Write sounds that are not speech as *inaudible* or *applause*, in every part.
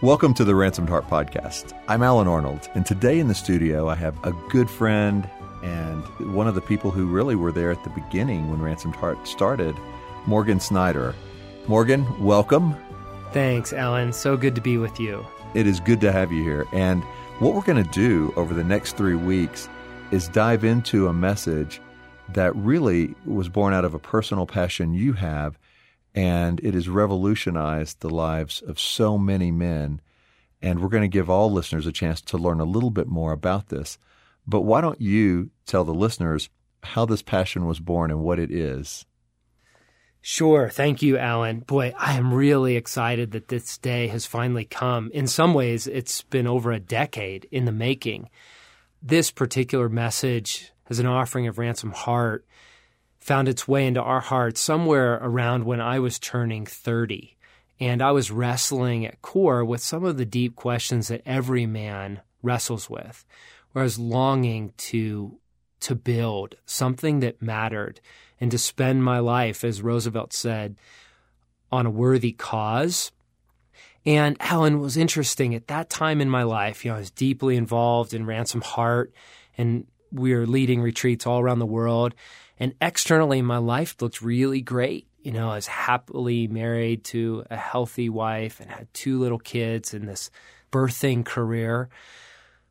Welcome to the Ransomed Heart Podcast. I'm Alan Arnold, and today in the studio I have a good friend and one of the people who really were there at the beginning when Ransomed Heart started, Morgan Snyder. Morgan, welcome. Thanks, Alan. So good to be with you. It is good to have you here. And what we're going to do over the next three weeks is dive into a message that really was born out of a personal passion you have and it has revolutionized the lives of so many men. And we're going to give all listeners a chance to learn a little bit more about this. But why don't you tell the listeners how this passion was born and what it is? Sure. Thank you, Alan. Boy, I am really excited that this day has finally come. In some ways, it's been over a decade in the making. This particular message as an offering of Ransomed Heart found its way into our hearts somewhere around when I was turning 30. And I was wrestling at core with some of the deep questions that every man wrestles with, where I was longing to, to build something that mattered and to spend my life, as Roosevelt said, on a worthy cause. And Alan was interesting at that time in my life. You know, I was deeply involved in Ransomed Heart, and we were leading retreats all around the world. And externally, my life looked really great. You know, I was happily married to a healthy wife and had two little kids in this birthing career.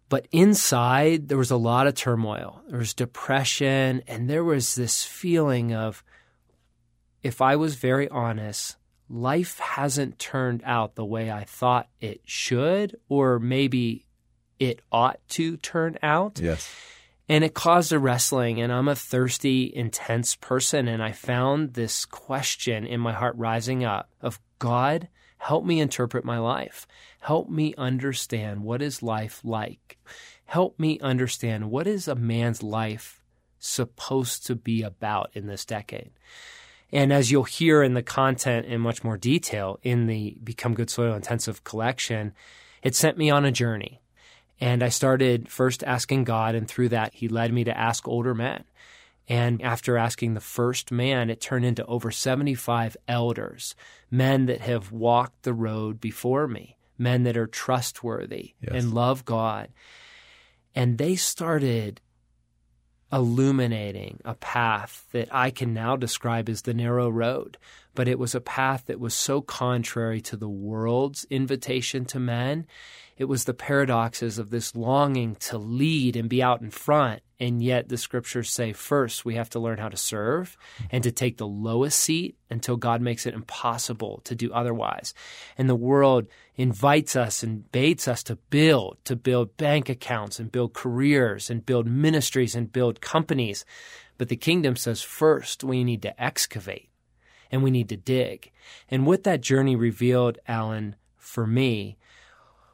But inside, there was a lot of turmoil. There was depression, and there was this feeling of, if I was very honest, life hasn't turned out the way I thought it should, or maybe it ought to turn out. Yes. And it caused a wrestling, and I'm a thirsty, intense person. And I found this question in my heart rising up of God, help me interpret my life. Help me understand what is life like. Help me understand what is a man's life supposed to be about in this decade. And as you'll hear in the content in much more detail in the Become Good Soil Intensive collection, it sent me on a journey. And I started first asking God, and through that, He led me to ask older men. And after asking the first man, it turned into over 75 elders, men that have walked the road before me, men that are trustworthy yes. and love God. And they started illuminating a path that I can now describe as the narrow road. But it was a path that was so contrary to the world's invitation to men it was the paradoxes of this longing to lead and be out in front. And yet the scriptures say first we have to learn how to serve and to take the lowest seat until God makes it impossible to do otherwise. And the world invites us and baits us to build, to build bank accounts and build careers and build ministries and build companies. But the kingdom says first we need to excavate and we need to dig. And what that journey revealed, Alan, for me,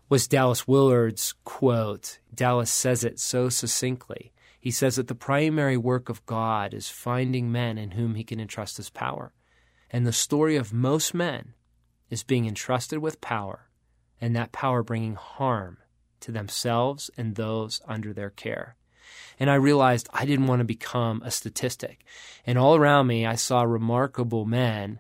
was Dallas Willard's quote. Dallas says it so succinctly. He says that the primary work of God is finding men in whom he can entrust his power. And the story of most men is being entrusted with power, and that power bringing harm to themselves and those under their care. And I realized I didn't want to become a statistic. And all around me, I saw remarkable men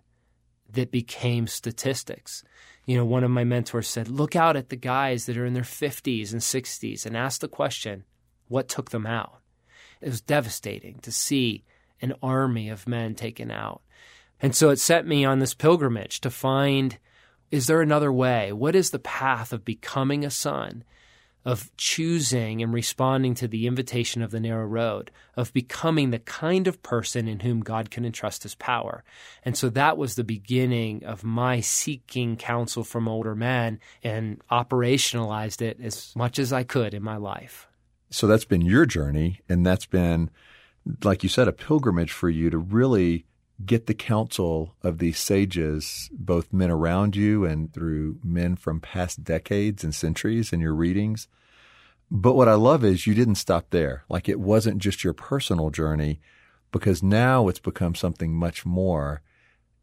that became statistics you know, one of my mentors said, look out at the guys that are in their 50s and 60s and ask the question, what took them out? It was devastating to see an army of men taken out. And so it set me on this pilgrimage to find is there another way? What is the path of becoming a son of choosing and responding to the invitation of the narrow road, of becoming the kind of person in whom God can entrust his power. And so that was the beginning of my seeking counsel from older men and operationalized it as much as I could in my life. So that's been your journey, and that's been, like you said, a pilgrimage for you to really get the counsel of these sages, both men around you and through men from past decades and centuries in your readings. But what I love is you didn't stop there. Like it wasn't just your personal journey, because now it's become something much more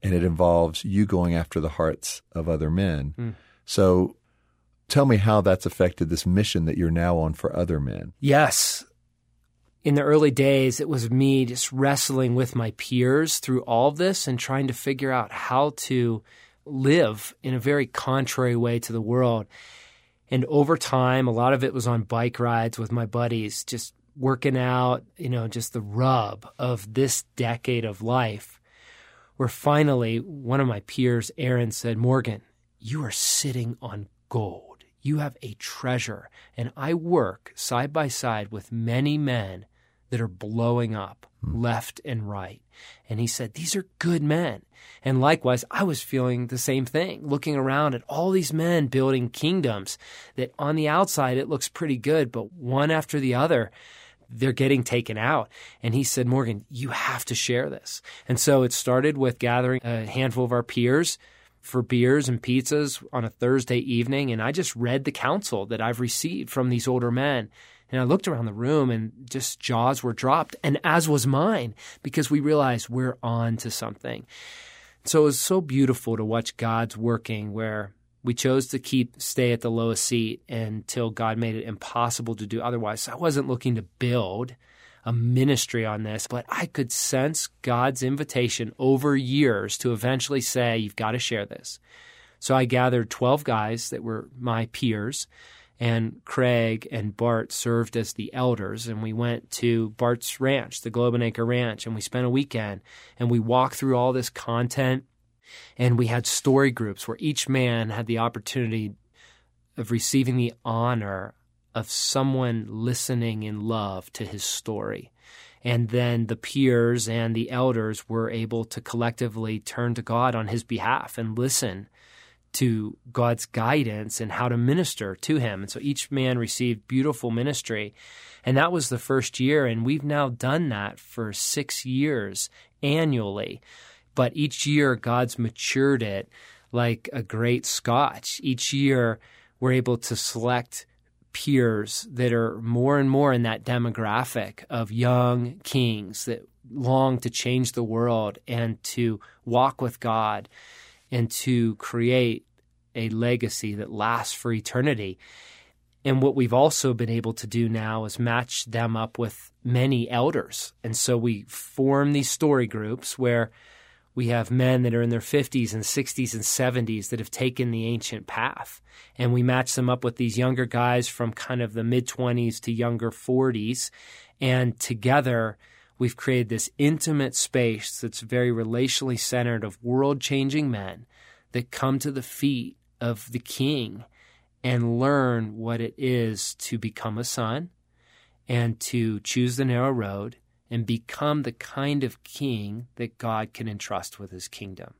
and it involves you going after the hearts of other men. Mm. So tell me how that's affected this mission that you're now on for other men. Yes in the early days, it was me just wrestling with my peers through all of this and trying to figure out how to live in a very contrary way to the world. And over time, a lot of it was on bike rides with my buddies, just working out, you know, just the rub of this decade of life. Where finally, one of my peers, Aaron, said, Morgan, you are sitting on gold. You have a treasure. And I work side by side with many men that are blowing up hmm. left and right. And he said, These are good men. And likewise, I was feeling the same thing, looking around at all these men building kingdoms that on the outside it looks pretty good, but one after the other, they're getting taken out. And he said, Morgan, you have to share this. And so it started with gathering a handful of our peers for beers and pizzas on a Thursday evening. And I just read the counsel that I've received from these older men and I looked around the room and just jaws were dropped, and as was mine, because we realized we're on to something. So it was so beautiful to watch God's working where we chose to keep stay at the lowest seat until God made it impossible to do otherwise. So I wasn't looking to build a ministry on this, but I could sense God's invitation over years to eventually say, You've got to share this. So I gathered 12 guys that were my peers and Craig and Bart served as the elders. And we went to Bart's ranch, the Globe and Anchor Ranch, and we spent a weekend and we walked through all this content. And we had story groups where each man had the opportunity of receiving the honor of someone listening in love to his story. And then the peers and the elders were able to collectively turn to God on his behalf and listen to God's guidance and how to minister to him. And so each man received beautiful ministry. And that was the first year. And we've now done that for six years annually. But each year, God's matured it like a great scotch. Each year, we're able to select peers that are more and more in that demographic of young kings that long to change the world and to walk with God and to create a legacy that lasts for eternity. And what we've also been able to do now is match them up with many elders. And so we form these story groups where we have men that are in their 50s and 60s and 70s that have taken the ancient path. And we match them up with these younger guys from kind of the mid 20s to younger 40s. And together, we've created this intimate space that's very relationally centered of world changing men that come to the feet of the king and learn what it is to become a son and to choose the narrow road and become the kind of king that God can entrust with his kingdom.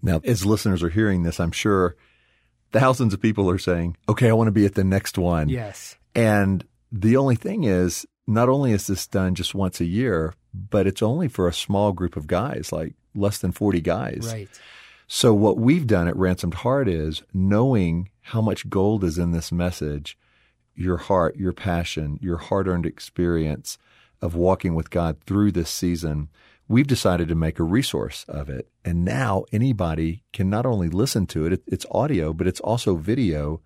Now, as listeners are hearing this, I'm sure thousands of people are saying, okay, I want to be at the next one. Yes. And the only thing is, not only is this done just once a year, but it's only for a small group of guys, like less than 40 guys. Right. So what we've done at Ransomed Heart is knowing how much gold is in this message, your heart, your passion, your hard-earned experience of walking with God through this season, we've decided to make a resource of it. And now anybody can not only listen to it, it's audio, but it's also video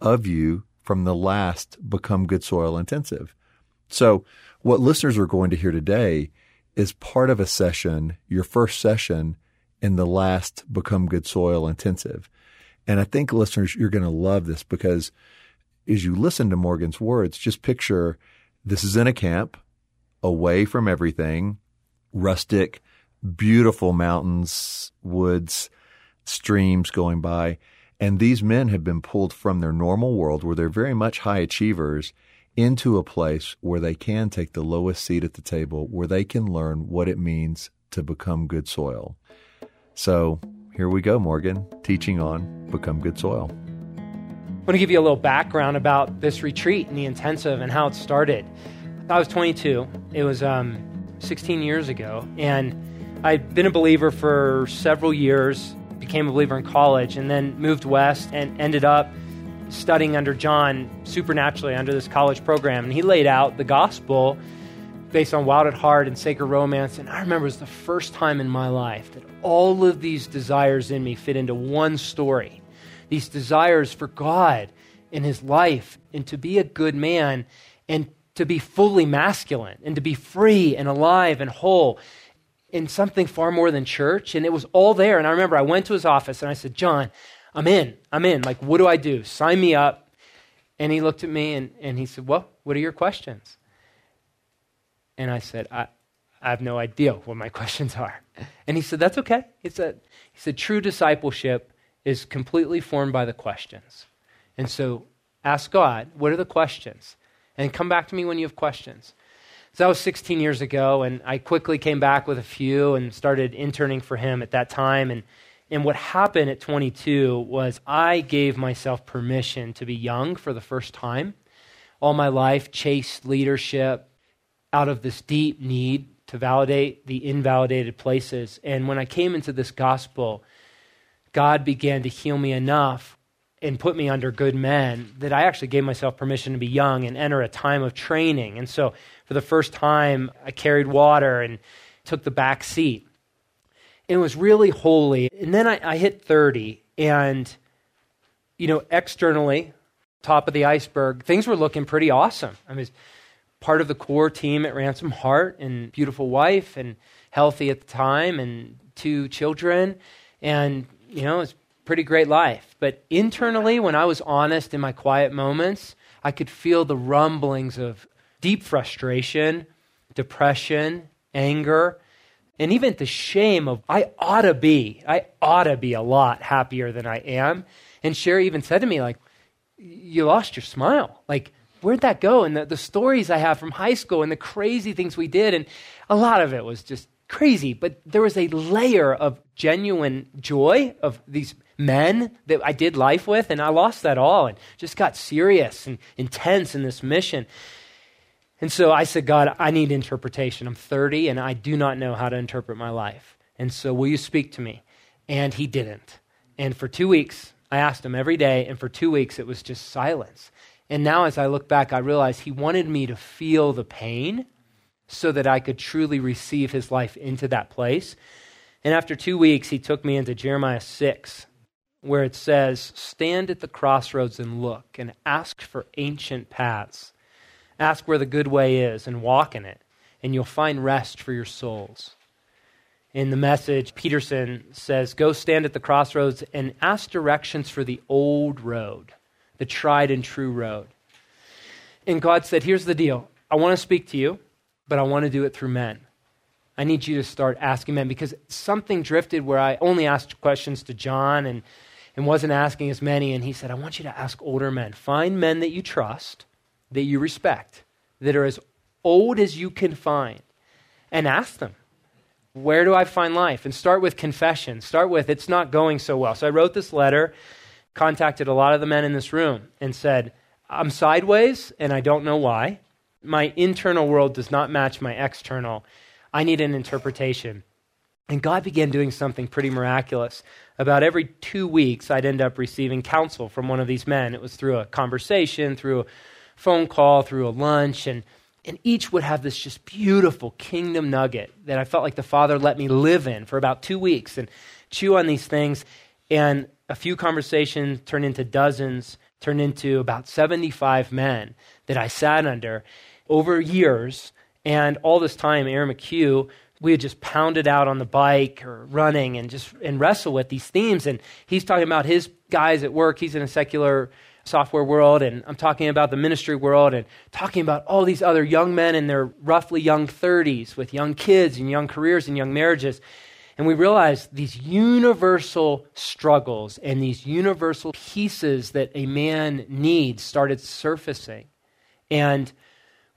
of you from the last Become Good Soil Intensive. So what listeners are going to hear today is part of a session, your first session in the last Become Good Soil intensive. And I think listeners, you're going to love this because as you listen to Morgan's words, just picture this is in a camp away from everything, rustic, beautiful mountains, woods, streams going by. And these men have been pulled from their normal world where they're very much high achievers into a place where they can take the lowest seat at the table, where they can learn what it means to become good soil. So here we go, Morgan, teaching on Become Good Soil. I want to give you a little background about this retreat and the intensive and how it started. I was 22. It was um, 16 years ago. And I'd been a believer for several years, became a believer in college, and then moved west and ended up studying under John supernaturally under this college program. And he laid out the gospel based on Wild at Heart and Sacred Romance. And I remember it was the first time in my life that all of these desires in me fit into one story. These desires for God in his life and to be a good man and to be fully masculine and to be free and alive and whole. in something far more than church. And it was all there. And I remember I went to his office and I said, John, I'm in. I'm in. Like, what do I do? Sign me up. And he looked at me and, and he said, Well, what are your questions? And I said, I, I have no idea what my *laughs* questions are. And he said, That's okay. He said, he said, True discipleship is completely formed by the questions. And so ask God, what are the questions? And come back to me when you have questions. So that was 16 years ago, and I quickly came back with a few and started interning for him at that time. And and what happened at 22 was I gave myself permission to be young for the first time. All my life, chased leadership out of this deep need to validate the invalidated places. And when I came into this gospel, God began to heal me enough and put me under good men that I actually gave myself permission to be young and enter a time of training. And so for the first time, I carried water and took the back seat it was really holy. And then I, I hit 30, and, you know, externally, top of the iceberg, things were looking pretty awesome. I was part of the core team at Ransomed Heart, and beautiful wife, and healthy at the time, and two children. And, you know, it's pretty great life. But internally, when I was honest in my quiet moments, I could feel the rumblings of deep frustration, depression, anger, and even the shame of I ought to be, I ought to be a lot happier than I am. And Sherry even said to me, like, you lost your smile. Like, where'd that go? And the, the stories I have from high school and the crazy things we did, and a lot of it was just crazy. But there was a layer of genuine joy of these men that I did life with, and I lost that all and just got serious and intense in this mission. And so I said, God, I need interpretation. I'm 30 and I do not know how to interpret my life. And so will you speak to me? And he didn't. And for two weeks, I asked him every day, and for two weeks, it was just silence. And now, as I look back, I realize he wanted me to feel the pain so that I could truly receive his life into that place. And after two weeks, he took me into Jeremiah 6, where it says, Stand at the crossroads and look, and ask for ancient paths Ask where the good way is and walk in it, and you'll find rest for your souls. In the message, Peterson says, Go stand at the crossroads and ask directions for the old road, the tried and true road. And God said, Here's the deal I want to speak to you, but I want to do it through men. I need you to start asking men because something drifted where I only asked questions to John and, and wasn't asking as many. And he said, I want you to ask older men. Find men that you trust that you respect, that are as old as you can find, and ask them, Where do I find life? And start with confession. Start with, It's not going so well. So I wrote this letter, contacted a lot of the men in this room, and said, I'm sideways, and I don't know why. My internal world does not match my external. I need an interpretation. And God began doing something pretty miraculous. About every two weeks, I'd end up receiving counsel from one of these men. It was through a conversation, through phone call, through a lunch, and, and each would have this just beautiful kingdom nugget that I felt like the Father let me live in for about two weeks and chew on these things. And a few conversations turned into dozens, turned into about 75 men that I sat under over years. And all this time, Aaron McHugh, we had just pounded out on the bike or running and just and wrestle with these themes. And he's talking about his guys at work. He's in a secular software world, and I'm talking about the ministry world, and talking about all these other young men in their roughly young 30s with young kids and young careers and young marriages. And we realized these universal struggles and these universal pieces that a man needs started surfacing. And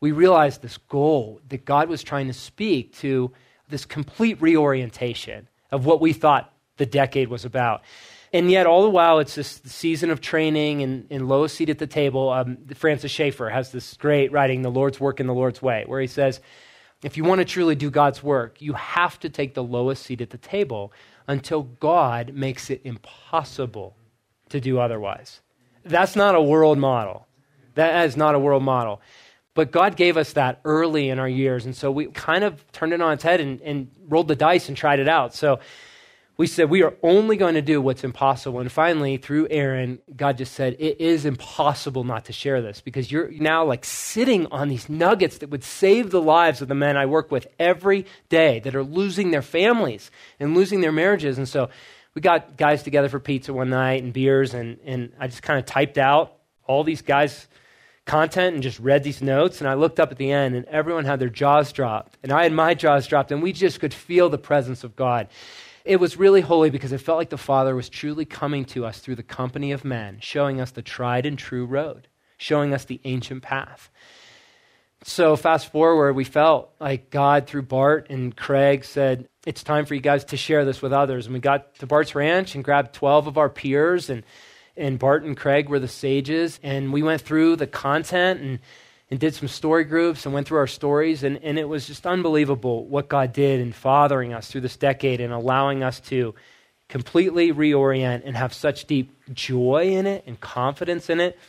we realized this goal that God was trying to speak to this complete reorientation of what we thought the decade was about. And yet, all the while, it's this season of training and, and lowest seat at the table. Um, Francis Schaeffer has this great writing, The Lord's Work in the Lord's Way, where he says, if you want to truly do God's work, you have to take the lowest seat at the table until God makes it impossible to do otherwise. That's not a world model. That is not a world model. But God gave us that early in our years. And so we kind of turned it on its head and, and rolled the dice and tried it out. So we said we are only going to do what's impossible. And finally, through Aaron, God just said, it is impossible not to share this because you're now like sitting on these nuggets that would save the lives of the men I work with every day that are losing their families and losing their marriages. And so we got guys together for pizza one night and beers, and, and I just kind of typed out all these guys' content and just read these notes. And I looked up at the end, and everyone had their jaws dropped. And I had my jaws dropped, and we just could feel the presence of God. It was really holy because it felt like the Father was truly coming to us through the company of men, showing us the tried and true road, showing us the ancient path. So, fast forward, we felt like God, through Bart and Craig, said, It's time for you guys to share this with others. And we got to Bart's ranch and grabbed 12 of our peers, and, and Bart and Craig were the sages. And we went through the content and and did some story groups and went through our stories. And, and it was just unbelievable what God did in fathering us through this decade and allowing us to completely reorient and have such deep joy in it and confidence in it.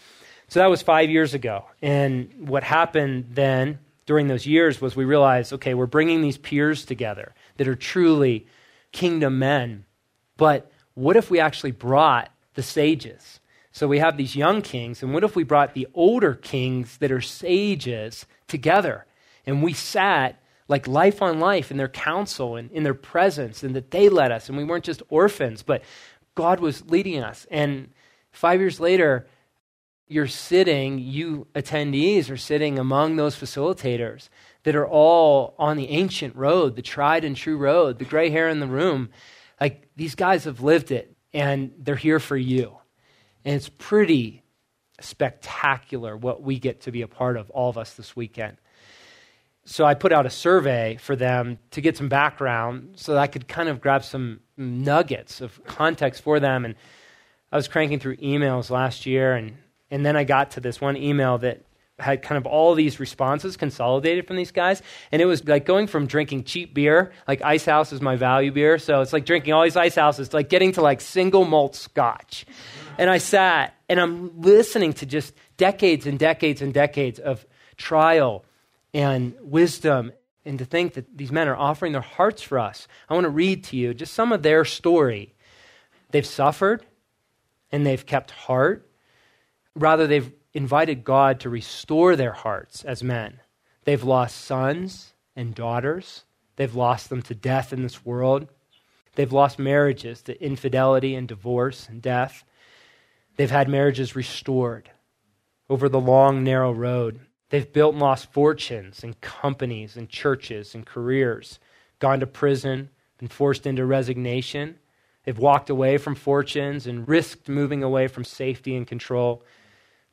So that was five years ago. And what happened then during those years was we realized okay, we're bringing these peers together that are truly kingdom men. But what if we actually brought the sages? So we have these young kings, and what if we brought the older kings that are sages together? And we sat like life on life in their counsel and in their presence, and that they led us. And we weren't just orphans, but God was leading us. And five years later, you're sitting, you attendees are sitting among those facilitators that are all on the ancient road, the tried and true road, the gray hair in the room. Like these guys have lived it, and they're here for you. And it's pretty spectacular what we get to be a part of, all of us this weekend. So I put out a survey for them to get some background so that I could kind of grab some nuggets of context for them. And I was cranking through emails last year, and, and then I got to this one email that had kind of all these responses consolidated from these guys. And it was like going from drinking cheap beer, like Ice House is my value beer. So it's like drinking all these Ice Houses, like getting to like single malt scotch. And I sat and I'm listening to just decades and decades and decades of trial and wisdom. And to think that these men are offering their hearts for us. I want to read to you just some of their story. They've suffered and they've kept heart. Rather, they've invited God to restore their hearts as men. They've lost sons and daughters. They've lost them to death in this world. They've lost marriages to infidelity and divorce and death. They've had marriages restored over the long, narrow road. They've built and lost fortunes and companies and churches and careers, gone to prison, been forced into resignation. They've walked away from fortunes and risked moving away from safety and control.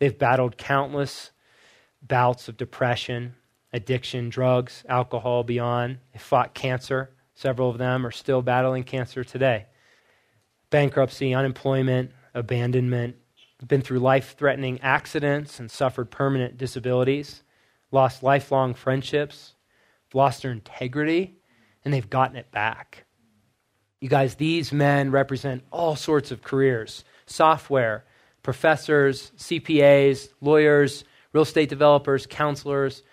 They've battled countless bouts of depression, addiction, drugs, alcohol, beyond. They fought cancer. Several of them are still battling cancer today. Bankruptcy, unemployment, abandonment, been through life threatening accidents and suffered permanent disabilities, lost lifelong friendships, lost their integrity, and they've gotten it back. You guys, these men represent all sorts of careers software, professors, CPAs, lawyers, real estate developers, counselors,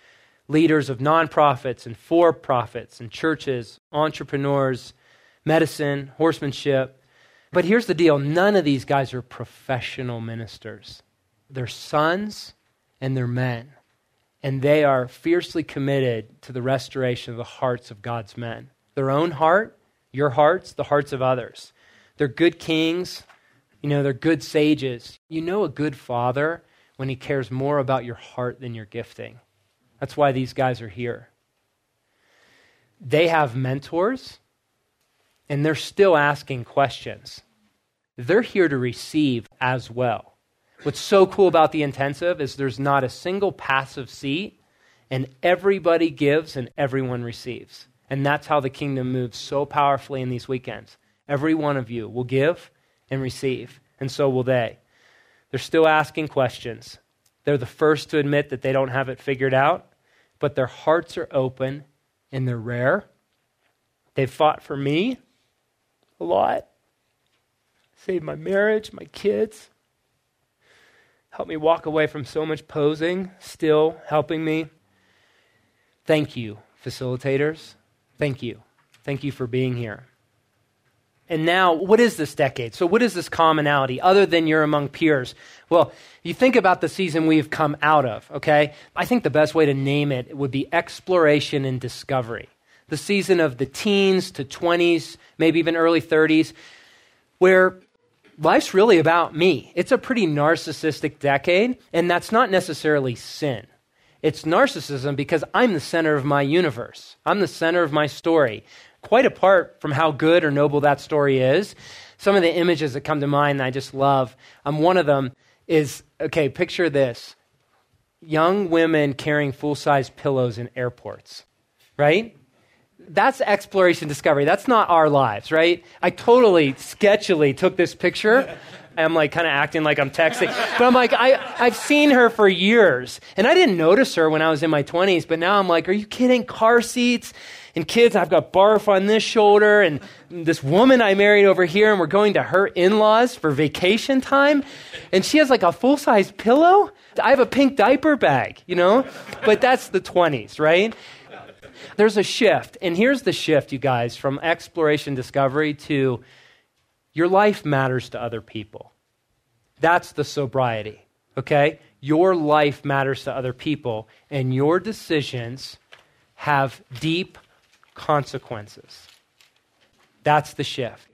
leaders of nonprofits and for profits and churches, entrepreneurs, medicine, horsemanship, but here's the deal none of these guys are professional ministers. They're sons and they're men. And they are fiercely committed to the restoration of the hearts of God's men. Their own heart, your hearts, the hearts of others. They're good kings. You know, they're good sages. You know a good father when he cares more about your heart than your gifting. That's why these guys are here. They have mentors and they're still asking questions. They're here to receive as well. What's so cool about the intensive is there's not a single passive seat, and everybody gives and everyone receives. And that's how the kingdom moves so powerfully in these weekends. Every one of you will give and receive, and so will they. They're still asking questions. They're the first to admit that they don't have it figured out, but their hearts are open and they're rare. They've fought for me a lot. Saved my marriage, my kids. Helped me walk away from so much posing, still helping me. Thank you, facilitators. Thank you. Thank you for being here. And now, what is this decade? So, what is this commonality other than you're among peers? Well, you think about the season we've come out of, okay? I think the best way to name it would be exploration and discovery. The season of the teens to 20s, maybe even early 30s, where life's really about me. It's a pretty narcissistic decade, and that's not necessarily sin. It's narcissism because I'm the center of my universe. I'm the center of my story quite apart from how good or noble that story is, some of the images that come to mind that I just love, um, one of them is okay, picture this young women carrying full size pillows in airports, right? That's exploration discovery. That's not our lives, right? I totally sketchily took this picture. I'm like kind of acting like I'm texting. But I'm like, I, I've seen her for years. And I didn't notice her when I was in my 20s. But now I'm like, are you kidding? Car seats and kids, I've got barf on this shoulder, and this woman I married over here, and we're going to her in laws for vacation time. And she has like a full size pillow. I have a pink diaper bag, you know? But that's the 20s, right? There's a shift. And here's the shift, you guys, from exploration discovery to your life matters to other people. That's the sobriety, okay? Your life matters to other people, and your decisions have deep consequences. That's the shift.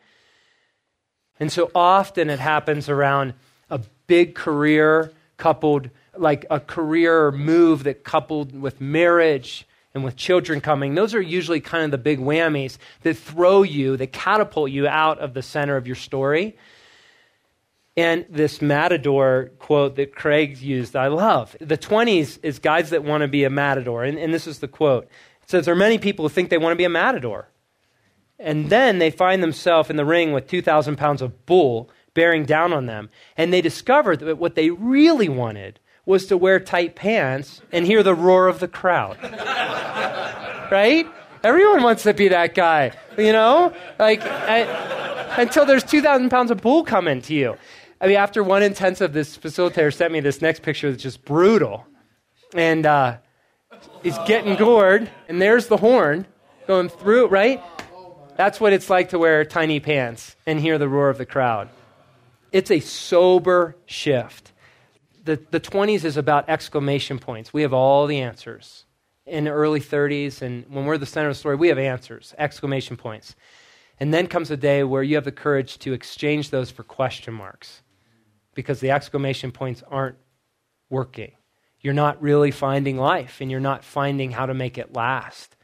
And so often it happens around a big career coupled, like a career move that coupled with marriage and with children coming. Those are usually kind of the big whammies that throw you, that catapult you out of the center of your story. And this matador quote that Craig used, I love. The 20s is guys that want to be a matador. And, and this is the quote says there are many people who think they want to be a matador. And then they find themselves in the ring with 2,000 pounds of bull bearing down on them. And they discover that what they really wanted was to wear tight pants and hear the roar of the crowd. *laughs* right? Everyone wants to be that guy, you know? Like, I, until there's 2,000 pounds of bull coming to you. I mean, after one intensive, this facilitator sent me this next picture that's just brutal. And uh, He's getting gored, and there's the horn going through, right? That's what it's like to wear tiny pants and hear the roar of the crowd. It's a sober shift. The, the 20s is about exclamation points. We have all the answers. In the early 30s, and when we're the center of the story, we have answers, exclamation points. And then comes a day where you have the courage to exchange those for question marks because the exclamation points aren't working you're not really finding life and you're not finding how to make it last.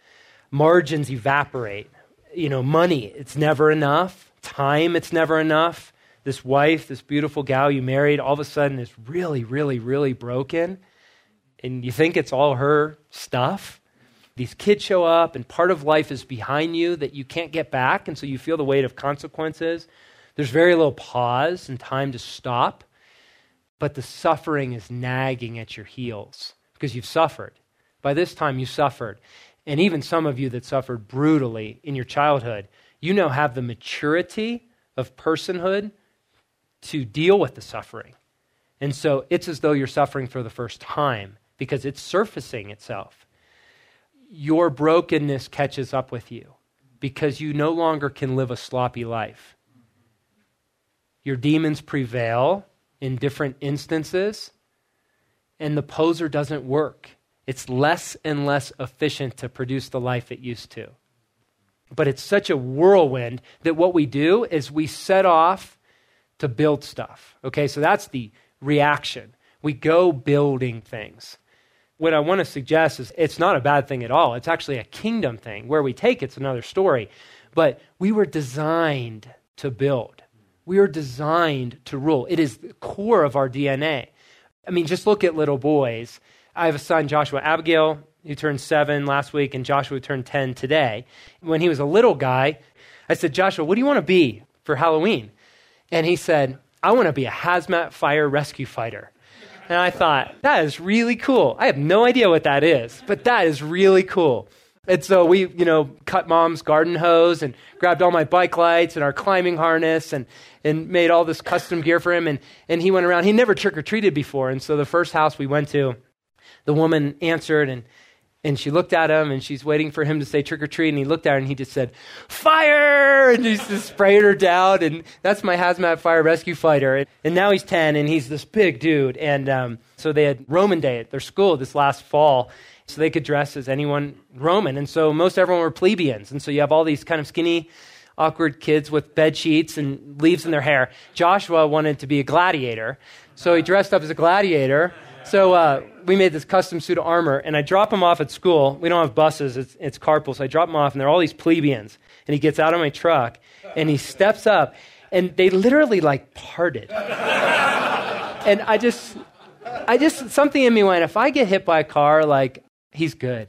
Margins evaporate. You know, money, it's never enough. Time, it's never enough. This wife, this beautiful gal you married, all of a sudden is really, really, really broken. And you think it's all her stuff. These kids show up, and part of life is behind you that you can't get back, and so you feel the weight of consequences. There's very little pause and time to stop but the suffering is nagging at your heels because you've suffered. By this time, you suffered. And even some of you that suffered brutally in your childhood, you now have the maturity of personhood to deal with the suffering. And so it's as though you're suffering for the first time because it's surfacing itself. Your brokenness catches up with you because you no longer can live a sloppy life. Your demons prevail in different instances, and the poser doesn't work. It's less and less efficient to produce the life it used to. But it's such a whirlwind that what we do is we set off to build stuff. Okay, so that's the reaction. We go building things. What I want to suggest is it's not a bad thing at all. It's actually a kingdom thing. Where we take it's another story. But we were designed to build. We are designed to rule. It is the core of our DNA. I mean, just look at little boys. I have a son, Joshua Abigail, who turned seven last week, and Joshua turned 10 today. When he was a little guy, I said, Joshua, what do you want to be for Halloween? And he said, I want to be a hazmat fire rescue fighter. And I thought, that is really cool. I have no idea what that is, but that is really cool. And so we, you know, cut mom's garden hose and grabbed all my bike lights and our climbing harness and, and made all this custom gear for him. And, and he went around. He never trick or treated before. And so the first house we went to, the woman answered and And she looked at him and she's waiting for him to say trick or treat. And he looked at her and he just said, Fire! And he just sprayed her down. And that's my hazmat fire rescue fighter. And now he's 10 and he's this big dude. And um, so they had Roman Day at their school this last fall. So they could dress as anyone Roman. And so most everyone were plebeians. And so you have all these kind of skinny, awkward kids with bed sheets and leaves in their hair. Joshua wanted to be a gladiator. So he dressed up as a gladiator. So uh, we made this custom suit of armor, and I drop him off at school. We don't have buses, it's, it's carpool. So I drop him off, and there are all these plebeians. And he gets out of my truck, and he steps up, and they literally like parted. and I just, I just, something in me went, if I get hit by a car, like, he's good.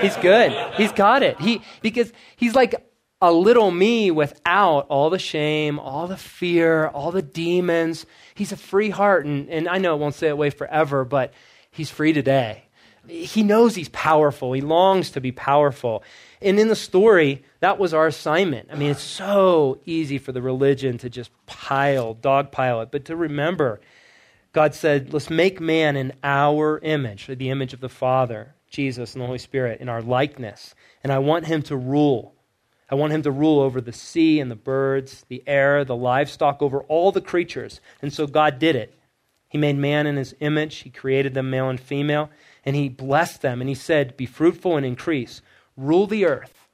He's good. He's got it. He, because he's like a little me without all the shame, all the fear, all the demons. He's a free heart. And, and I know it won't stay that way forever, but he's free today. He knows he's powerful. He longs to be powerful. And in the story, that was our assignment. I mean, it's so easy for the religion to just pile, dogpile it, but to remember, God said, let's make man in our image, the image of the Father, Jesus, and the Holy Spirit, in our likeness. And I want him to rule. I want him to rule over the sea and the birds, the air, the livestock, over all the creatures. And so God did it. He made man in his image, he created them male and female, and he blessed them. And he said, Be fruitful and increase, rule the earth.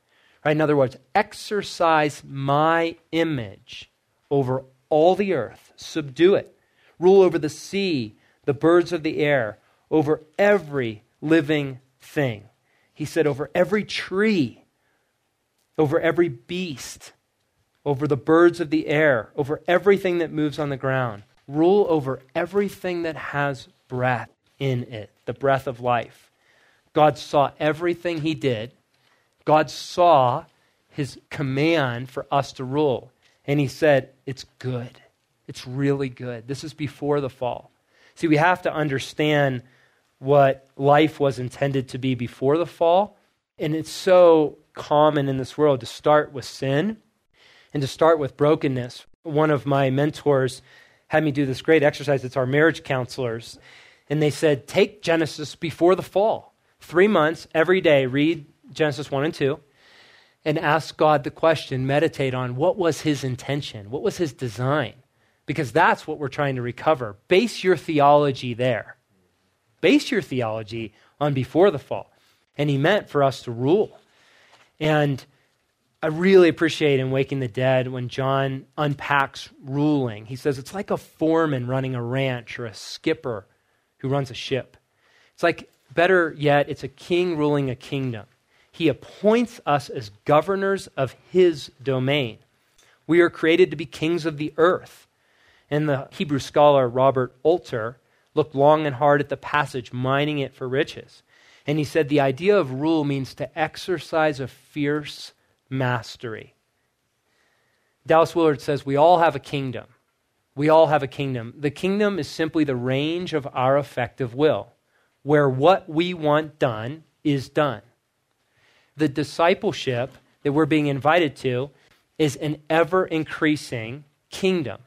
Right? In other words, exercise my image over all the earth, subdue it, rule over the sea, the birds of the air, over every living thing. He said, Over every tree over every beast, over the birds of the air, over everything that moves on the ground. Rule over everything that has breath in it, the breath of life. God saw everything he did. God saw his command for us to rule. And he said, It's good. It's really good. This is before the fall. See, we have to understand what life was intended to be before the fall. And it's so common in this world to start with sin and to start with brokenness. One of my mentors had me do this great exercise. It's our marriage counselors. And they said, take Genesis before the fall. Three months, every day, read Genesis 1 and 2 and ask God the question, meditate on what was his intention? What was his design? Because that's what we're trying to recover. Base your theology there. Base your theology on before the fall. And he meant for us to rule and I really appreciate in Waking the Dead when John unpacks ruling. He says it's like a foreman running a ranch or a skipper who runs a ship. It's like, better yet, it's a king ruling a kingdom. He appoints us as governors of his domain. We are created to be kings of the earth. And the Hebrew scholar Robert Alter looked long and hard at the passage, mining it for riches. And he said the idea of rule means to exercise a fierce mastery. Dallas Willard says we all have a kingdom. We all have a kingdom. The kingdom is simply the range of our effective will, where what we want done is done. The discipleship that we're being invited to is an ever increasing kingdom.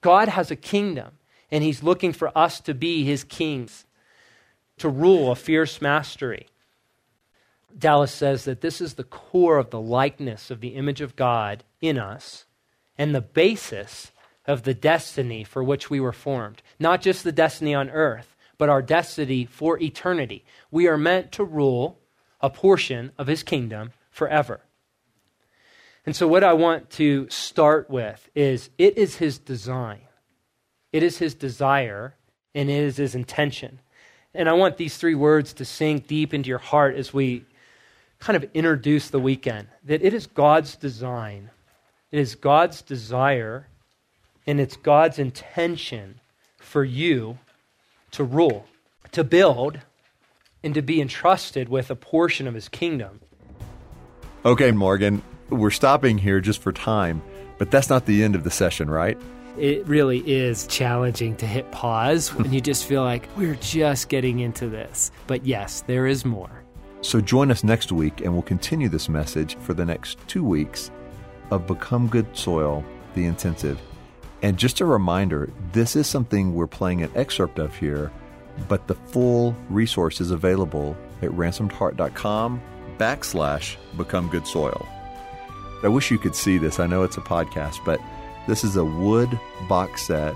God has a kingdom, and He's looking for us to be His kings to rule a fierce mastery. Dallas says that this is the core of the likeness of the image of God in us and the basis of the destiny for which we were formed. Not just the destiny on earth, but our destiny for eternity. We are meant to rule a portion of his kingdom forever. And so, what I want to start with is it is his design, it is his desire, and it is his intention and I want these three words to sink deep into your heart as we kind of introduce the weekend that it is God's design, it is God's desire, and it's God's intention for you to rule, to build, and to be entrusted with a portion of his kingdom. Okay, Morgan, we're stopping here just for time, but that's not the end of the session, right? It really is challenging to hit pause when you just feel like we're just getting into this. But yes, there is more. So join us next week and we'll continue this message for the next two weeks of Become Good Soil, the intensive. And just a reminder this is something we're playing an excerpt of here, but the full resource is available at ransomedheart.com backslash become good soil. I wish you could see this. I know it's a podcast, but this is a wood box set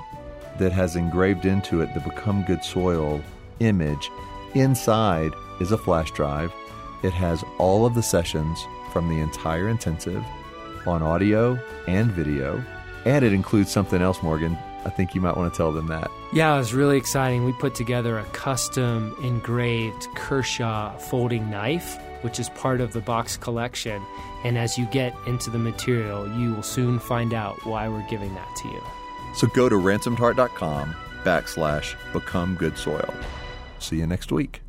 that has engraved into it the Become Good Soil image. Inside is a flash drive. It has all of the sessions from the entire intensive on audio and video. And it includes something else, Morgan. I think you might want to tell them that. Yeah, it was really exciting. We put together a custom engraved Kershaw folding knife, which is part of the box collection. And as you get into the material, you will soon find out why we're giving that to you. So go to ransomedheart.com backslash become good soil. See you next week.